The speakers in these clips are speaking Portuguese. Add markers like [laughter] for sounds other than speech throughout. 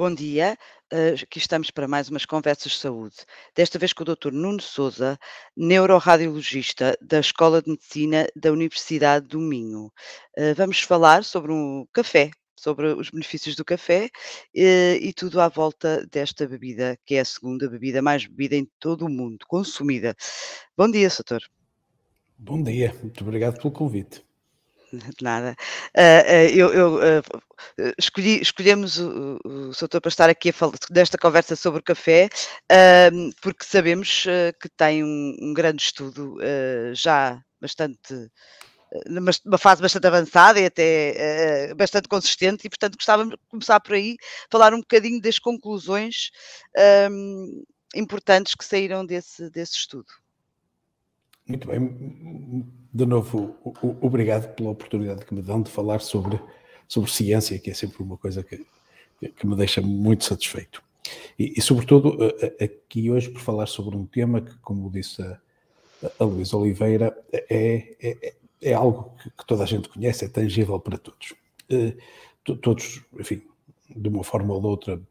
Bom dia, eh, aqui estamos para mais umas conversas de saúde. Desta vez com o Dr. Nuno Souza, neuroradiologista da Escola de Medicina da Universidade do Minho. Eh, Vamos falar sobre um café, sobre os benefícios do café eh, e tudo à volta desta bebida, que é a segunda bebida mais bebida em todo o mundo, consumida. Bom dia, doutor. Bom dia, muito obrigado pelo convite. De [laughs] nada. Ah, eu, eu, eh, escolhi, escolhemos o, o, doutor para estar aqui a falar desta conversa sobre o café, ahm, porque sabemos que tem um, um grande estudo já bastante, numa, fase bastante avançada e até ah, bastante consistente, e portanto gostávamos de começar por aí, falar um bocadinho das conclusões ahm, importantes que saíram desse, desse estudo. Muito bem, de novo, obrigado pela oportunidade que me dão de falar sobre, sobre ciência, que é sempre uma coisa que, que me deixa muito satisfeito. E, e, sobretudo, aqui hoje por falar sobre um tema que, como disse a, a Luísa Oliveira, é, é, é algo que, que, toda a gente conhece, é tangível para todos. Todos, enfim, de uma forma ou de outra,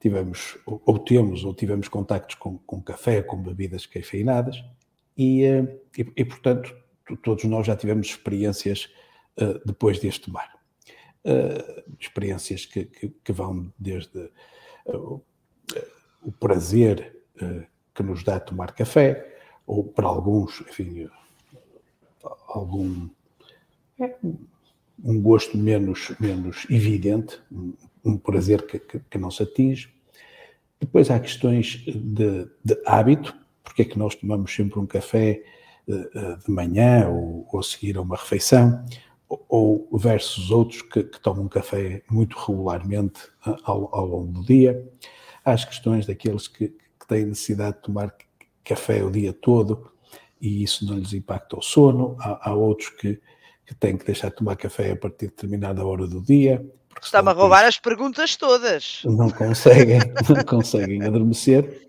tivemos, ou temos, ou tivemos contactos com, com café, com bebidas cafeinadas, e, eh, e, e, portanto, todos nós já tivemos experiências uh, depois deste mar. Uh, experiências que, que, que, vão desde uh, o prazer que nos dá tomar café, ou para alguns, enfim, algum um gosto menos, menos evidente, um prazer que, que, que não se atinge. Depois há questões de, de hábito, porque é que nós tomamos sempre um café eh, eh, de manhã ou, ou seguir a uma refeição, ou, versus outros que, que, tomam café muito regularmente eh, ao, ao, longo do dia. Há as questões daqueles que, que têm necessidade de tomar café o dia todo e isso não lhes impacta o sono. Há, há outros que, que têm que deixar de tomar café a partir de determinada hora do dia. Está-me a roubar as perguntas todas. Não conseguem, [laughs] não conseguem adormecer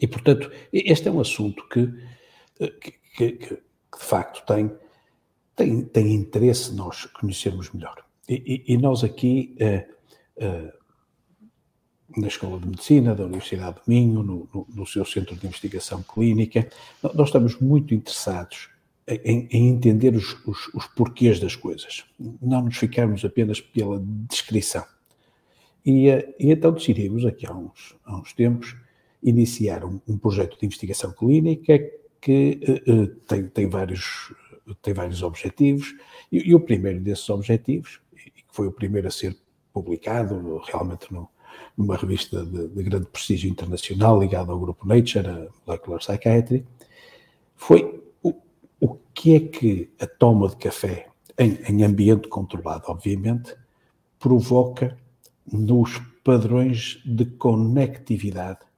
e, portanto, este é um assunto que, eh, que, que, que de facto tem, tem, tem interesse nós conhecermos melhor. E, e, e nós aqui, uh, uh, na Escola de Medicina da Universidade do Minho, no, no, no, seu Centro de Investigação Clínica, nós estamos muito interessados em, em entender os, os, os, porquês das coisas, não nos ficarmos apenas pela descrição. E, uh, e então decidimos, aqui há uns, há uns tempos, iniciar um, um projeto de investigação clínica que uh, tem, tem, vários, tem vários objetivos, e, e, o primeiro desses objetivos, e que foi o primeiro a ser publicado realmente no, numa revista de, de, grande prestígio internacional ligada ao grupo Nature, a Molecular Psychiatry, foi o, o que é que a toma de café em, em ambiente controlado, obviamente, provoca nos padrões de conectividade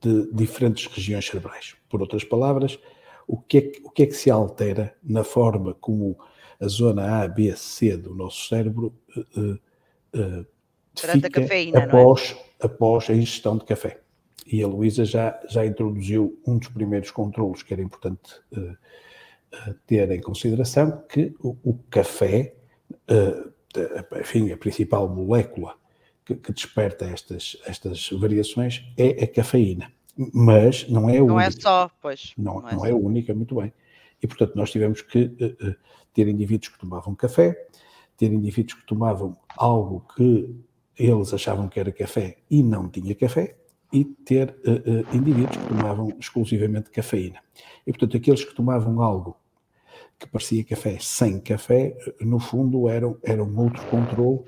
de diferentes regiões cerebrais. Por outras palavras, o que, é que, o que é que se altera na forma como a zona A, B, C do nosso cérebro uh, uh, fica cafeína, após, é? após a ingestão de café. E a Luísa já, já introduziu um dos primeiros controlos que era importante uh, ter em consideração, que o, o café, enfim, a principal molécula que, que desperta estas, estas variações é a cafeína. Mas não é a não única. Não é só, pois. Não, não, é, não é, a única, muito bem. E, portanto, nós tivemos que uh, uh, ter indivíduos que tomavam café, ter indivíduos que tomavam algo que eles achavam que era café e não tinha café, e ter uh, indivíduos que tomavam exclusivamente cafeína. E, portanto, aqueles que tomavam algo que parecia café sem café, no fundo, eram, eram outro controle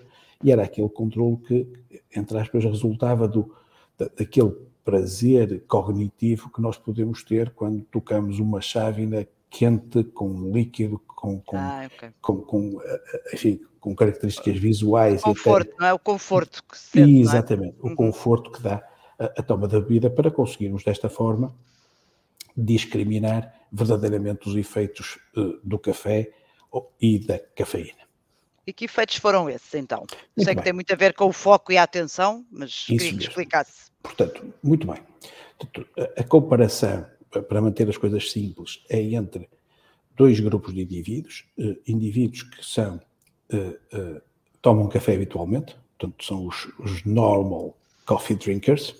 e era aquele controle que, entre aspas, resultava do, daquele prazer cognitivo que nós podemos ter quando tocamos uma chávena quente com líquido, com, com, ah, okay. com, com, eh, enfim, com características visuais. O conforto, não é? O conforto que se sente, é? Exatamente, é? o uhum. conforto que dá a, a toma da bebida para conseguirmos desta forma discriminar verdadeiramente os efeitos uh, do café e da cafeína. E que efeitos foram esses, então? Muito Sei bem. que tem muito a ver com o foco e a atenção, mas Isso queria que explicasse. Portanto, muito bem. A comparação, para manter as coisas simples, é entre dois grupos de indivíduos, eh, indivíduos que são, eh, eh, tomam café habitualmente, portanto, são os, os normal coffee drinkers,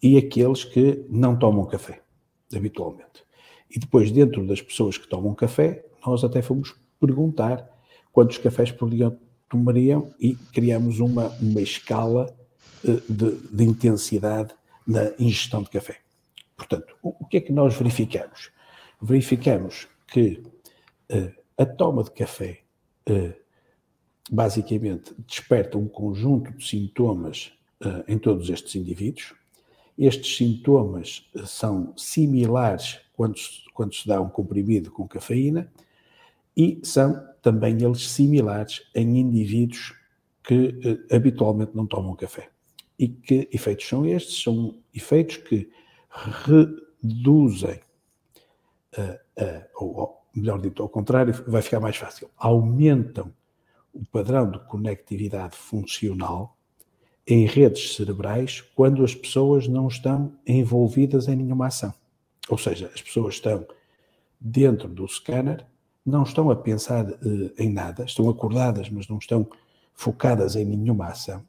e aqueles que não tomam café, habitualmente. E depois, dentro das pessoas que tomam café, nós até fomos perguntar quantos cafés por dia tomariam e criamos uma, uma escala uh, de, de, intensidade na ingestão de café. Portanto, o, o, que é que nós verificamos? Verificamos que uh, a toma de café basicamente desperta um conjunto de sintomas em todos estes indivíduos. Estes sintomas são similares quando, quando se dá um comprimido com cafeína e são também eles similares em indivíduos que uh, habitualmente não tomam café. E que efeitos são estes? São efeitos que reduzem, ou melhor dito, ao contrário, vai ficar mais fácil, aumentam o padrão de conectividade funcional em redes cerebrais quando as pessoas não estão envolvidas em nenhuma ação. Ou seja, as pessoas estão dentro do scanner, não estão a pensar uh, em nada, estão acordadas, mas não estão focadas em nenhuma ação,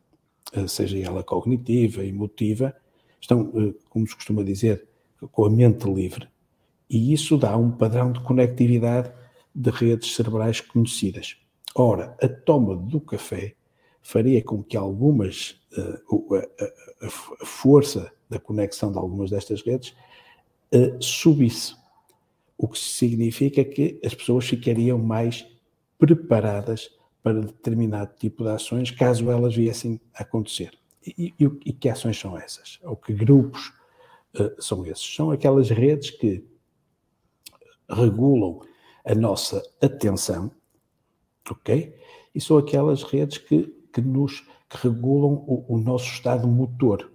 uh, seja ela cognitiva, emotiva, estão, uh, como se costuma dizer, com a mente livre. E isso dá um padrão de conectividade de redes cerebrais conhecidas. Ora, a toma do café faria com que algumas, a, força da conexão de algumas destas redes subisse. O que significa que as pessoas ficariam mais preparadas para determinado tipo de ações, caso elas viessem a acontecer. E, e, e que ações são essas? Ou que grupos uh, são esses? São aquelas redes que regulam a nossa atenção, ok? E são aquelas redes que, que nos que regulam o, o nosso estado motor.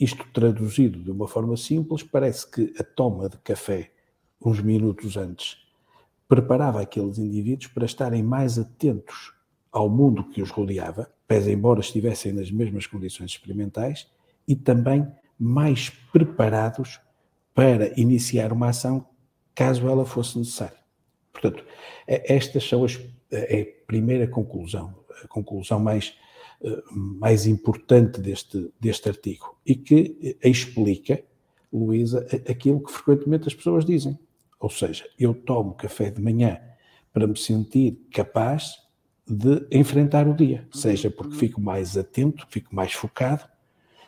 Isto traduzido de uma forma simples, parece que a toma de café uns minutos antes preparava aqueles indivíduos para estarem mais atentos ao mundo que os rodeava, pese embora estivessem nas mesmas condições experimentais, e também mais preparados para iniciar uma ação caso ela fosse necessária. Portanto, é, estas são as é a primeira conclusão, a conclusão mais, eh, mais importante deste, deste artigo e que explica, Luísa, aquilo que frequentemente as pessoas dizem. Ou seja, eu tomo café de manhã para me sentir capaz de enfrentar o dia, seja porque fico mais atento, fico mais focado,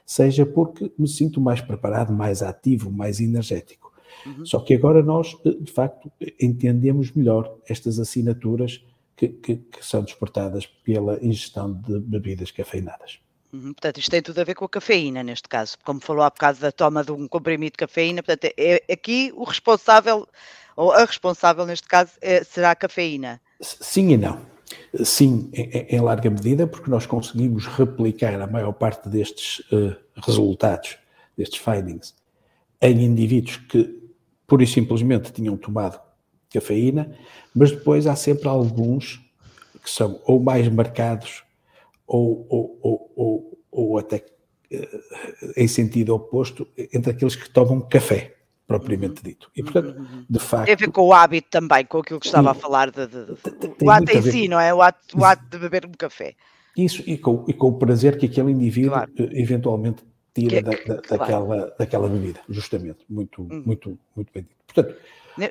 seja porque me sinto mais preparado, mais ativo, mais energético. Uhum. Só que agora nós, eh, de facto, entendemos melhor estas assinaturas que, que, que são despertadas pela ingestão de bebidas cafeinadas. Uhum, portanto, isto tem tudo a ver com a cafeína, neste caso. Como falou há bocado da toma de um comprimido de cafeína, portanto, é, é aqui o responsável, ou a responsável neste caso, é, será a cafeína. Sim e não. Sim, em, larga medida, porque nós conseguimos replicar a maior parte destes uh, resultados, destes findings, em indivíduos que pura e simplesmente tinham tomado cafeína, mas depois há sempre alguns que são ou mais marcados ou, ou, ou até uh, em sentido oposto entre aqueles que tomam café, propriamente uhum. dito. E, portanto, uhum. de facto... Tem a ver com o hábito também, com aquilo que estava a falar, de, o ato em si, não é? O ato, o ato de beber um café. Isso, e com, e com o prazer que aquele indivíduo claro. Eh, eventualmente tira que, da, da, claro. daquela, daquela bebida, justamente. Muito, uhum. muito, muito bem dito. Portanto,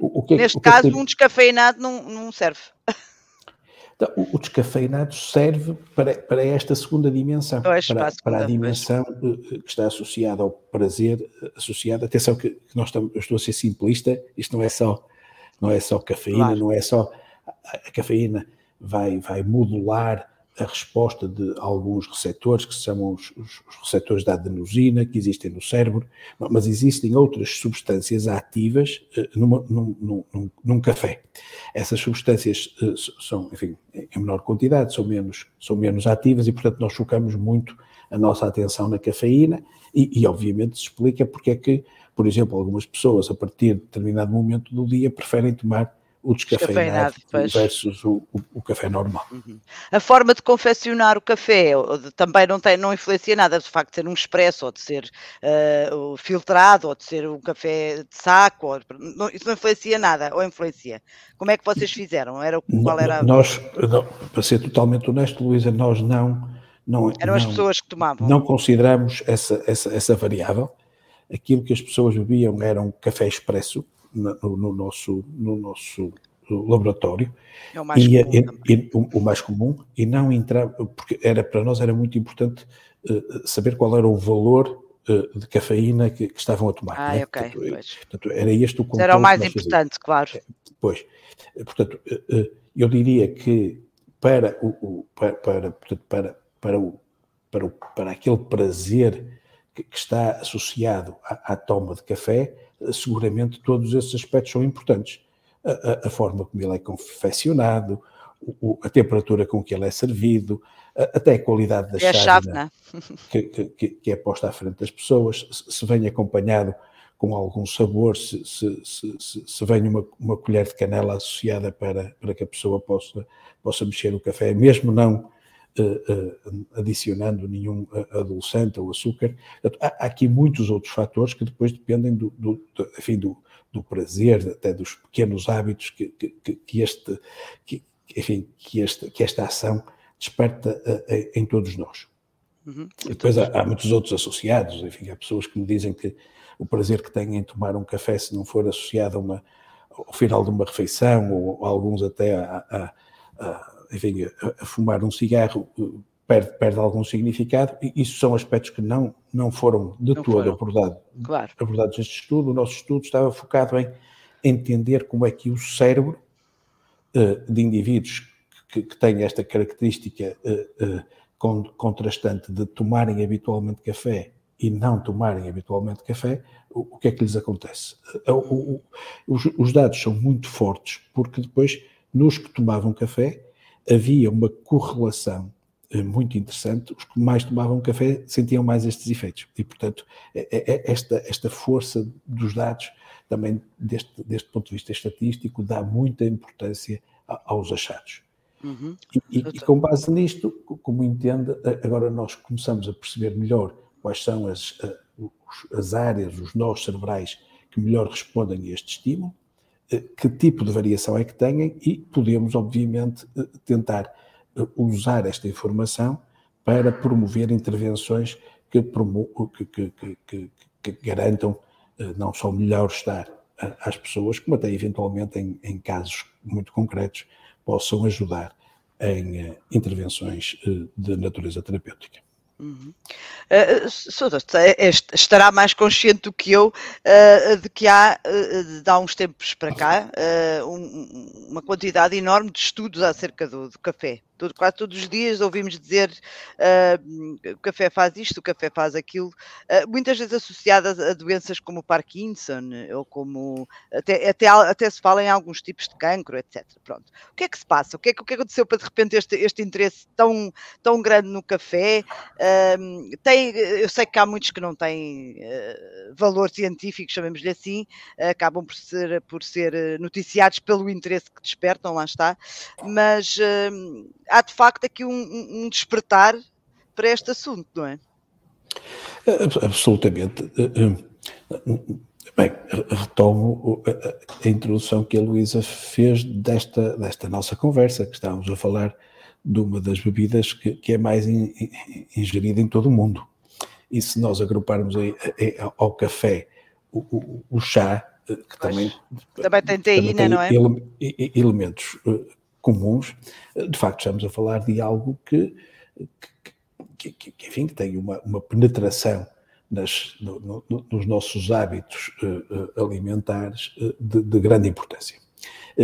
o, que, é Neste caso, um descafeinado não, não serve. Então, o, o, descafeinado serve para, para esta segunda dimensão, para, para, para, a dimensão pois. Eh, que está associada ao prazer, eh, associada, atenção que, que nós estamos, eu estou a ser simplista, isto não é só, não é só cafeína, claro. não é só, a, a cafeína vai, vai modular a resposta de alguns receptores, que se chamam os, os, receptores da adenosina, que existem no cérebro, mas existem outras substâncias ativas uh, numa, num, num, num, café. Essas substâncias uh, são, enfim, em menor quantidade, são menos, são menos ativas e, portanto, nós focamos muito a nossa atenção na cafeína e, e, obviamente, se explica porque é que, por exemplo, algumas pessoas, a partir de determinado momento do dia, preferem tomar o descafeinado, descafeinado versus o, o, o, café normal. Uhum. A forma de confeccionar o café também não, tem, não influencia nada, de facto, de ser um expresso, ou de ser uh, filtrado, ou de ser um café de saco, ou, não, isso não influencia nada, ou influencia? Como é que vocês fizeram? Era, qual era a... Nós, não, para ser totalmente honesto, Luísa, nós não... não Eram não, as pessoas que tomavam? Não consideramos essa, essa, essa variável. Aquilo que as pessoas bebiam era um café expresso, no, no, nosso, no nosso laboratório é o, mais e, comum, e, e o, o, mais comum e não entrar porque era para nós era muito importante uh, saber qual era o valor uh, de cafeína que, que, estavam a tomar. Ah, né? ok. Portanto, portanto, era este o Era o mais importante, claro. É, pois, portanto, uh, eu diria que para o, o para, para, portanto, para, para, o, para, o, para aquele prazer que, que está associado à, à toma de café, seguramente todos esses aspectos são importantes. A, a, a forma como ele é confeccionado, o, a temperatura com que ele é servido, a, até a qualidade da é chávena que, que, que, é posta à frente das pessoas, se, se vem acompanhado com algum sabor, se, se, se, se vem uma, uma colher de canela associada para, para que a pessoa possa, possa mexer no café, mesmo não adicionando nenhum adolescente ou açúcar. Há, aqui muitos outros fatores que depois dependem do, do, do enfim, do, do, prazer, até dos pequenos hábitos que, que, que este, que, enfim, que, este, que esta ação desperta em todos nós. Uhum. Depois há, há, muitos outros associados, enfim, há pessoas que me dizem que o prazer que têm em tomar um café, se não for associado a uma, ao final de uma refeição, ou, ou alguns até a, a, a enfim, a, a fumar um cigarro eh, perde, perde algum significado, e isso são aspectos que não, não foram de não todo abordado, claro. abordados neste estudo. O nosso estudo estava focado em entender como é que o cérebro uh, de indivíduos que, que têm esta característica uh, uh, contrastante de tomarem habitualmente café e não tomarem habitualmente café, o, o que é que lhes acontece? O, o, os, os dados são muito fortes, porque depois, nos que tomavam café, havia uma correlação eh, muito interessante, os que mais tomavam café sentiam mais estes efeitos. E, portanto, é, é, é esta, esta força dos dados, também deste, deste ponto de vista estatístico, dá muita importância aos achados. Uhum. E, e, com base nisto, como entende, agora nós começamos a perceber melhor quais são as, as áreas, os nós cerebrais que melhor respondem a este estímulo, que tipo de variação é que têm e podemos, obviamente, eh, tentar eh, usar esta informação para promover intervenções que, promo que, que, que garantam não só melhor estar às pessoas, como até eventualmente em, em casos muito concretos possam ajudar em intervenções de natureza terapêutica. Uhum. Uh, estará mais consciente do que eu uh, de que há, uh, de há uns tempos para cá, um, uma quantidade enorme de estudos acerca do, do café todo, quase todos os dias ouvimos dizer uh, o café faz isto, o café faz aquilo, uh, muitas vezes associadas a doenças como Parkinson ou como até, até, até se fala em alguns tipos de cancro, etc. Pronto. O que é que se passa? O que é, que, é que aconteceu para de repente este, este interesse tão, tão grande no café? Uh, tem, eu sei que há muitos que não têm valor científico, chamemos-lhe assim, acabam por ser, por ser noticiados pelo interesse que despertam, lá está, mas há de facto aqui um, um despertar para este assunto, não é? Absolutamente. Eh, eh, bem, retomo a introdução que a Luísa fez desta, desta nossa conversa, que estávamos a falar de uma das bebidas que, que é mais in, ingerida em todo o mundo. E se nós agruparmos ao café o, o, o chá, eh, que pois, também, também tem teína, não é? Elementos comuns, de facto estamos a falar de algo que, que, que, que enfim, que tem uma, uma penetração nas, no, no, nos nossos hábitos uh, alimentares uh, de, de, grande importância.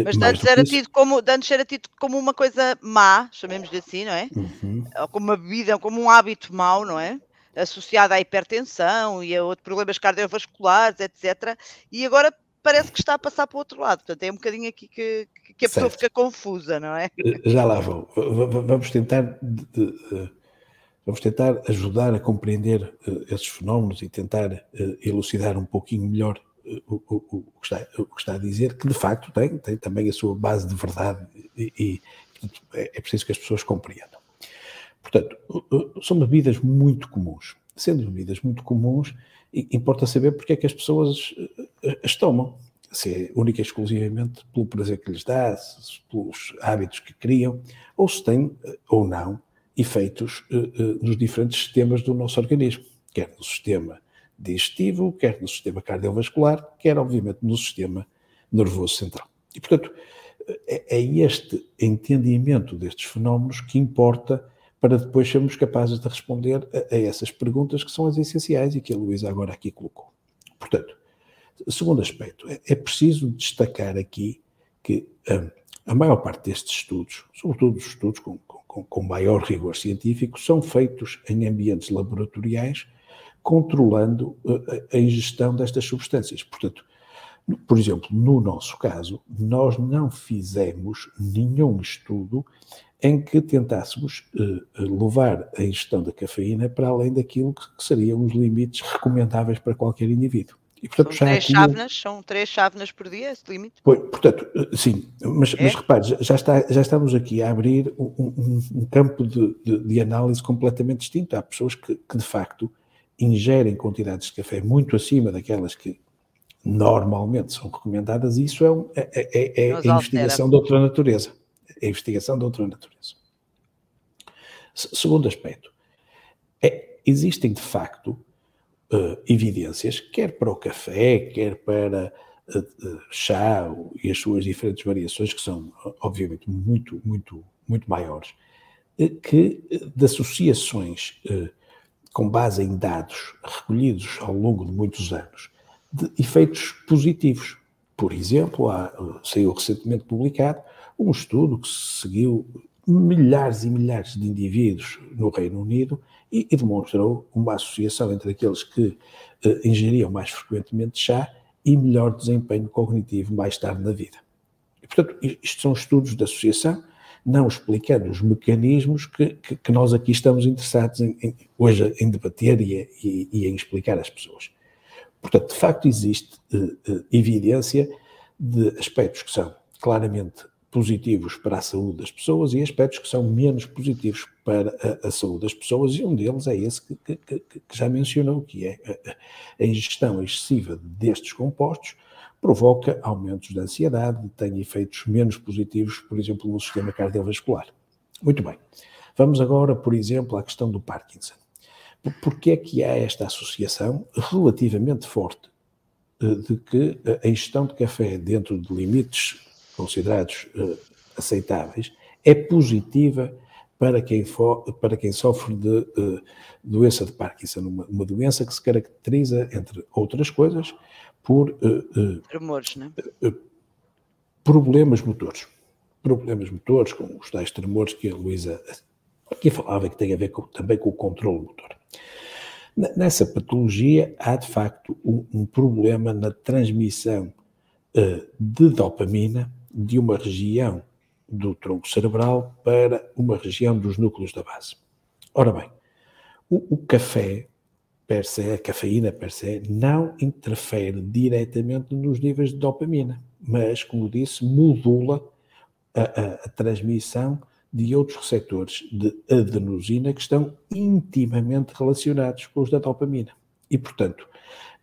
Mas antes era, isso, tido como, antes era tido como uma coisa má, chamemos-lhe assim, não é? Uhum. Ou como uma bebida, como um hábito mau, não é? Associado à hipertensão e a outros problemas cardiovasculares, etc. E agora parece que está a passar para o outro lado. Portanto, é um bocadinho aqui que, que a pessoa fica confusa, não é? Eh, já lá vou. Vamos tentar, eh, vamos tentar ajudar a compreender uh, esses fenómenos e tentar elucidar um pouquinho melhor o, o, o, que está, o, que está, a dizer, que de facto tem, tem também a sua base de verdade e, e é, é preciso que as pessoas compreendam. Portanto, são bebidas muito comuns. Sendo bebidas muito comuns, importa saber porque é que as pessoas as tomam. Se é única e exclusivamente pelo prazer que lhes dá, pelos hábitos que criam, ou se tem ou não efeitos nos diferentes sistemas do nosso organismo, quer no sistema digestivo, quer no sistema cardiovascular, quer, obviamente, no sistema nervoso central. E, portanto, é, é este entendimento destes fenómenos que importa para depois sermos capazes de responder a, a, essas perguntas que são as essenciais e que a Luísa agora aqui colocou. Portanto, segundo aspecto, é, é preciso destacar aqui que um, a maior parte destes estudos, sobretudo os estudos com, com, com maior rigor científico, são feitos em ambientes laboratoriais controlando uh, a ingestão destas substâncias. Portanto, por exemplo, no nosso caso, nós não fizemos nenhum estudo em que tentássemos uh, levar a ingestão da cafeína para além daquilo que, seriam os limites recomendáveis para qualquer indivíduo. E, portanto, são, três chávenas, são três chávenas por dia, esse limite? Pois, portanto, sim, mas, é? mas repare, já, está, já estamos aqui a abrir um, um, um campo de, de, de, análise completamente distinto. Há pessoas que, que, de facto, ingerem quantidades de café muito acima daquelas que normalmente são recomendadas, e isso é, um, é, é, é, é investigação de outra natureza. É investigação de outra natureza. Segundo aspecto, é, existem de facto uh, evidências, quer para o café, quer para uh, chá e as suas diferentes variações, que são obviamente muito, muito, muito maiores, que de associações com base em dados recolhidos ao longo de muitos anos, de efeitos positivos. Por exemplo, há, saiu recentemente publicado um estudo que seguiu milhares e milhares de indivíduos no Reino Unido e, e demonstrou uma associação entre aqueles que ingeriam mais frequentemente chá e melhor desempenho cognitivo mais tarde na vida. E, portanto, isto são estudos de associação, não explicando os mecanismos que, que, que nós aqui estamos interessados em, em, hoje em debater e, e, e, em explicar às pessoas. Portanto, de facto, existe uh, uh, evidência de aspectos que são claramente positivos para a saúde das pessoas e aspectos que são menos positivos para a, a saúde das pessoas, e um deles é esse que, que, que já mencionou, que é a, a, ingestão excessiva destes compostos provoca aumentos de ansiedade, tem efeitos menos positivos, por exemplo, no sistema cardiovascular. Muito bem. Vamos agora, por exemplo, à questão do Parkinson. Por que é que há esta associação relativamente forte eh, de que a ingestão de café dentro de limites considerados uh, aceitáveis, é positiva para quem, for, para quem sofre de uh, doença de Parkinson, uma, uma, doença que se caracteriza, entre outras coisas, por uh, tremores, né? problemas motores. Problemas motores, com os tais tremores que a Luísa aqui falava, que tem a ver com, também com o controle motor. Nessa patologia há de facto um, um problema na transmissão de dopamina de uma região do tronco cerebral para uma região dos núcleos da base. Ora bem, o, o café, per se, a cafeína per se, não interfere diretamente nos níveis de dopamina, mas, como disse, modula a, a, a transmissão de outros receptores de adenosina que estão intimamente relacionados com os da dopamina. E, portanto,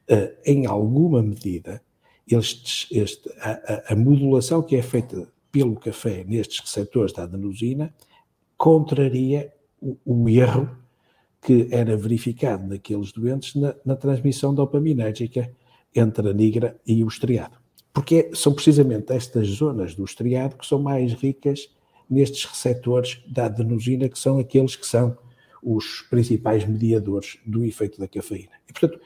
eh, em alguma medida, este, este, a, a, modulação que é feita pelo café nestes receptores da adenosina contraria o, o erro que era verificado naqueles doentes na, na, transmissão dopaminérgica entre a nigra e o estriado. Porque são precisamente estas zonas do estriado que são mais ricas nestes receptores da adenosina, que são aqueles que são os principais mediadores do efeito da cafeína. E, portanto,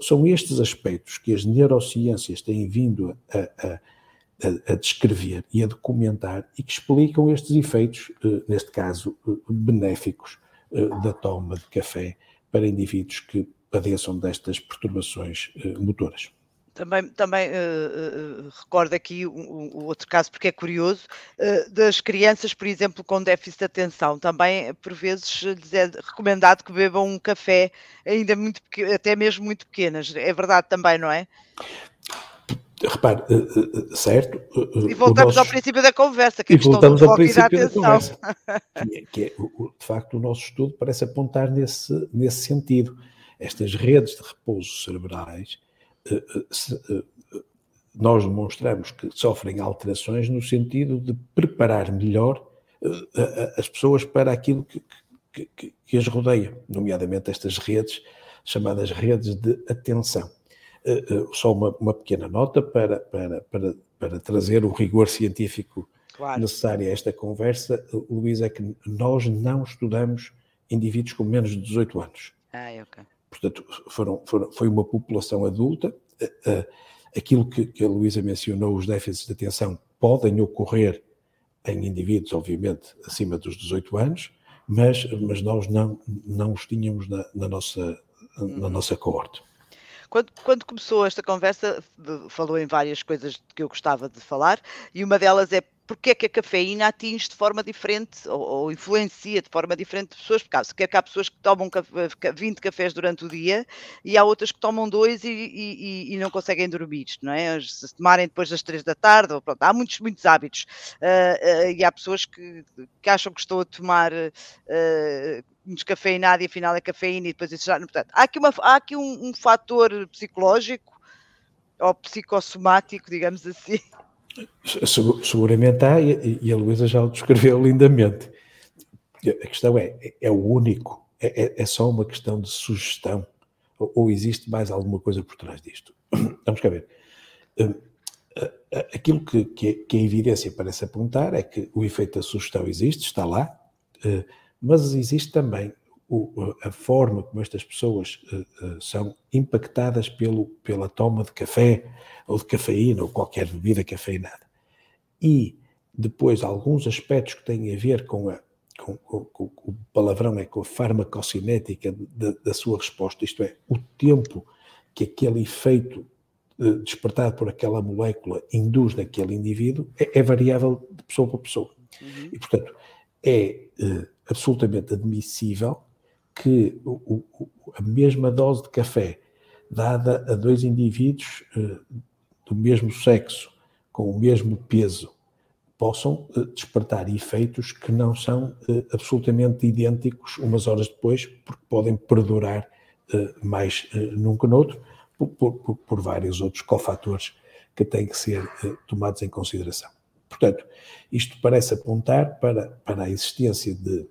são estes aspectos que as neurociências têm vindo a, a, a, descrever e a documentar e que explicam estes efeitos, eh, neste caso, eh, benéficos eh, da toma de café para indivíduos que padeçam destas perturbações motoras. Também, também uh, uh, recordo aqui o outro caso, porque é curioso, uh, das crianças, por exemplo, com déficit de atenção. Também, por vezes, lhes é recomendado que bebam um café ainda muito até mesmo muito pequenas. É verdade também, não é? repare, certo. E voltamos nosso, ao princípio da conversa, que é e voltamos ao princípio da, da conversa. [laughs] Que é, que é, de facto, o nosso estudo parece apontar nesse, nesse sentido. Estas redes de repouso cerebrais, nós demonstramos que sofrem alterações no sentido de preparar melhor as pessoas para aquilo que, que, que, as rodeia, nomeadamente estas redes, chamadas redes de atenção. Só uma, uma, pequena nota para, para, para, para trazer o rigor científico claro. necessário a esta conversa, Luís, é que nós não estudamos indivíduos com menos de 18 anos. Ah, ok. Portanto, foram, foram, foi uma população adulta. Uh, aquilo que, que a Luísa mencionou, os déficits de atenção, podem ocorrer em indivíduos, obviamente, acima dos 18 anos, mas, mas nós não, não os tínhamos na, na nossa, na uhum. nossa coorte. Quando, quando, começou esta conversa, falou em várias coisas que eu gostava de falar, e uma delas é porque é que a cafeína atinge de forma diferente ou, ou influencia de forma diferente pessoas, porque há, que há pessoas que tomam 20 cafés durante o dia e há outras que tomam dois e, e, e não conseguem dormir, não é? Se tomarem depois das três da tarde, pronto, há muitos, muitos hábitos uh, uh, e há pessoas que, que, acham que estão a tomar uh, descafeinado e afinal é cafeína e depois isso já. Portanto, há aqui, uma, há aqui um, um fator psicológico ou psicossomático, digamos assim, Seguramente há, e a Luísa já o descreveu lindamente. A questão é: é o único? É, é, é só uma questão de sugestão? Ou, existe mais alguma coisa por trás disto? [clears throat] Vamos cá ver. Hum, aquilo que, que, a evidência parece apontar é que o efeito da sugestão existe, está lá, hum, mas existe também o, a forma como estas pessoas uh, uh, são impactadas pelo, pela toma de café ou de cafeína ou qualquer bebida cafeinada. E depois alguns aspectos que têm a ver com a com, com, com, o palavrão é com a farmacocinética da sua resposta, isto é, o tempo que aquele efeito uh, despertado por aquela molécula induz naquele indivíduo é, é variável de pessoa para pessoa. Uhum. E, portanto, é absolutamente admissível que o, o, a mesma dose de café dada a dois indivíduos uh, do mesmo sexo, com o mesmo peso, possam uh, despertar efeitos que não são uh, absolutamente idênticos umas horas depois, porque podem perdurar mais num que noutro, por, por, por, vários outros cofatores que têm que ser tomados em consideração. Portanto, isto parece apontar para, para a existência de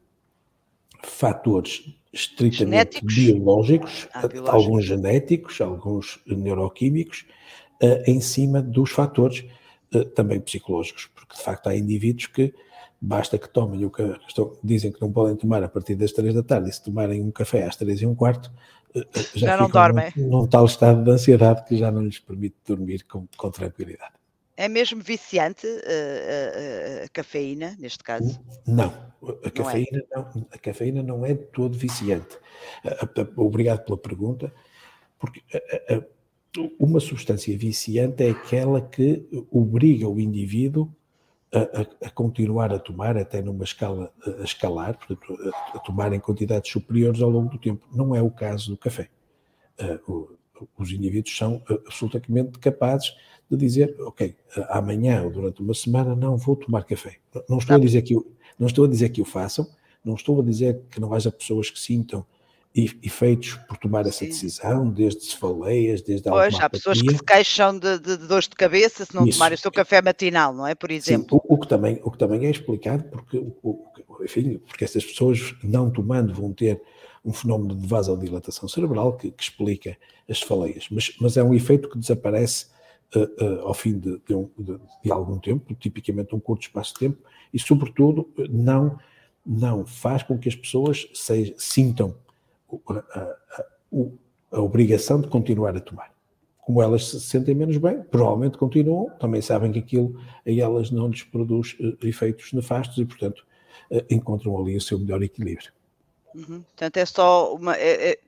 fatores estritamente genéticos. biológicos, ah, biológicos, alguns genéticos, alguns neuroquímicos, uh, em cima dos fatores uh, também psicológicos, porque de facto há indivíduos que basta que tomem o que dizem que não podem tomar a partir das três da tarde, e se tomarem um café às três e um quarto, já, já não dormem. Num, num tal estado de ansiedade que já não lhes permite dormir com, com tranquilidade. É mesmo viciante a, a, a cafeína, neste caso? Não, a cafeína não, é. não, a cafeína não é todo viciante. Obrigado pela pergunta, porque uma substância viciante é aquela que obriga o indivíduo a, a, continuar a tomar, até numa escala a escalar, portanto, a, a, tomar em quantidades superiores ao longo do tempo. Não é o caso do café. Uh, o, os indivíduos são absolutamente capazes de dizer, ok, amanhã ou durante uma semana não vou tomar café. Não estou a dizer que não estou a dizer que o façam, não estou a dizer que não haja pessoas que sintam efeitos por tomar essa decisão, desde cefaleias, desde a Pois, há pessoas que se queixam de, de, de dores de cabeça se não Isso. tomarem o seu café matinal, não é? Por exemplo. Sim, o, o, que também, o que também é explicado, porque, o, enfim, porque essas pessoas não tomando vão ter um fenómeno de vasodilatação cerebral que, que explica as cefaleias, mas, mas é um efeito que desaparece ao fim de, de, um, de, de, algum tempo, tipicamente um curto espaço de tempo, e sobretudo não, não faz com que as pessoas se, sintam a, a, a, obrigação de continuar a tomar. Como elas se sentem menos bem, provavelmente continuam, também sabem que aquilo a elas não lhes produz uh, efeitos nefastos e, portanto, encontram ali o seu melhor equilíbrio. Uhum. Portanto, é só uma. É, é,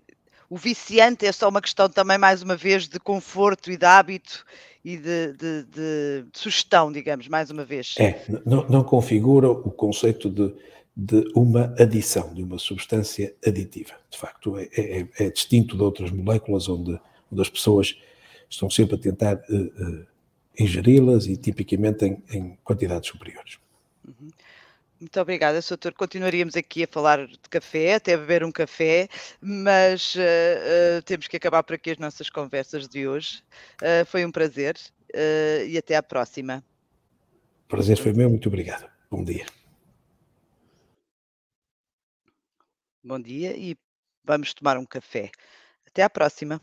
o viciante é só uma questão também, mais uma vez, de conforto e de hábito e de, de, de, sugestão, digamos, mais uma vez. É, não, não configura o conceito de, de uma adição, de uma substância aditiva. De facto, é, é, é distinto de outras moléculas onde, onde, as pessoas estão sempre a tentar uh, uh, ingeri-las e tipicamente em, em quantidades superiores. Uhum. Muito obrigada, Sr. Doutor. Continuaríamos aqui a falar de café, até beber um café, mas uh, uh, temos que acabar por aqui as nossas conversas de hoje. Uh, foi um prazer e até à próxima. Prazer foi meu, muito obrigado. Bom dia. Bom dia e vamos tomar um café. Até à próxima.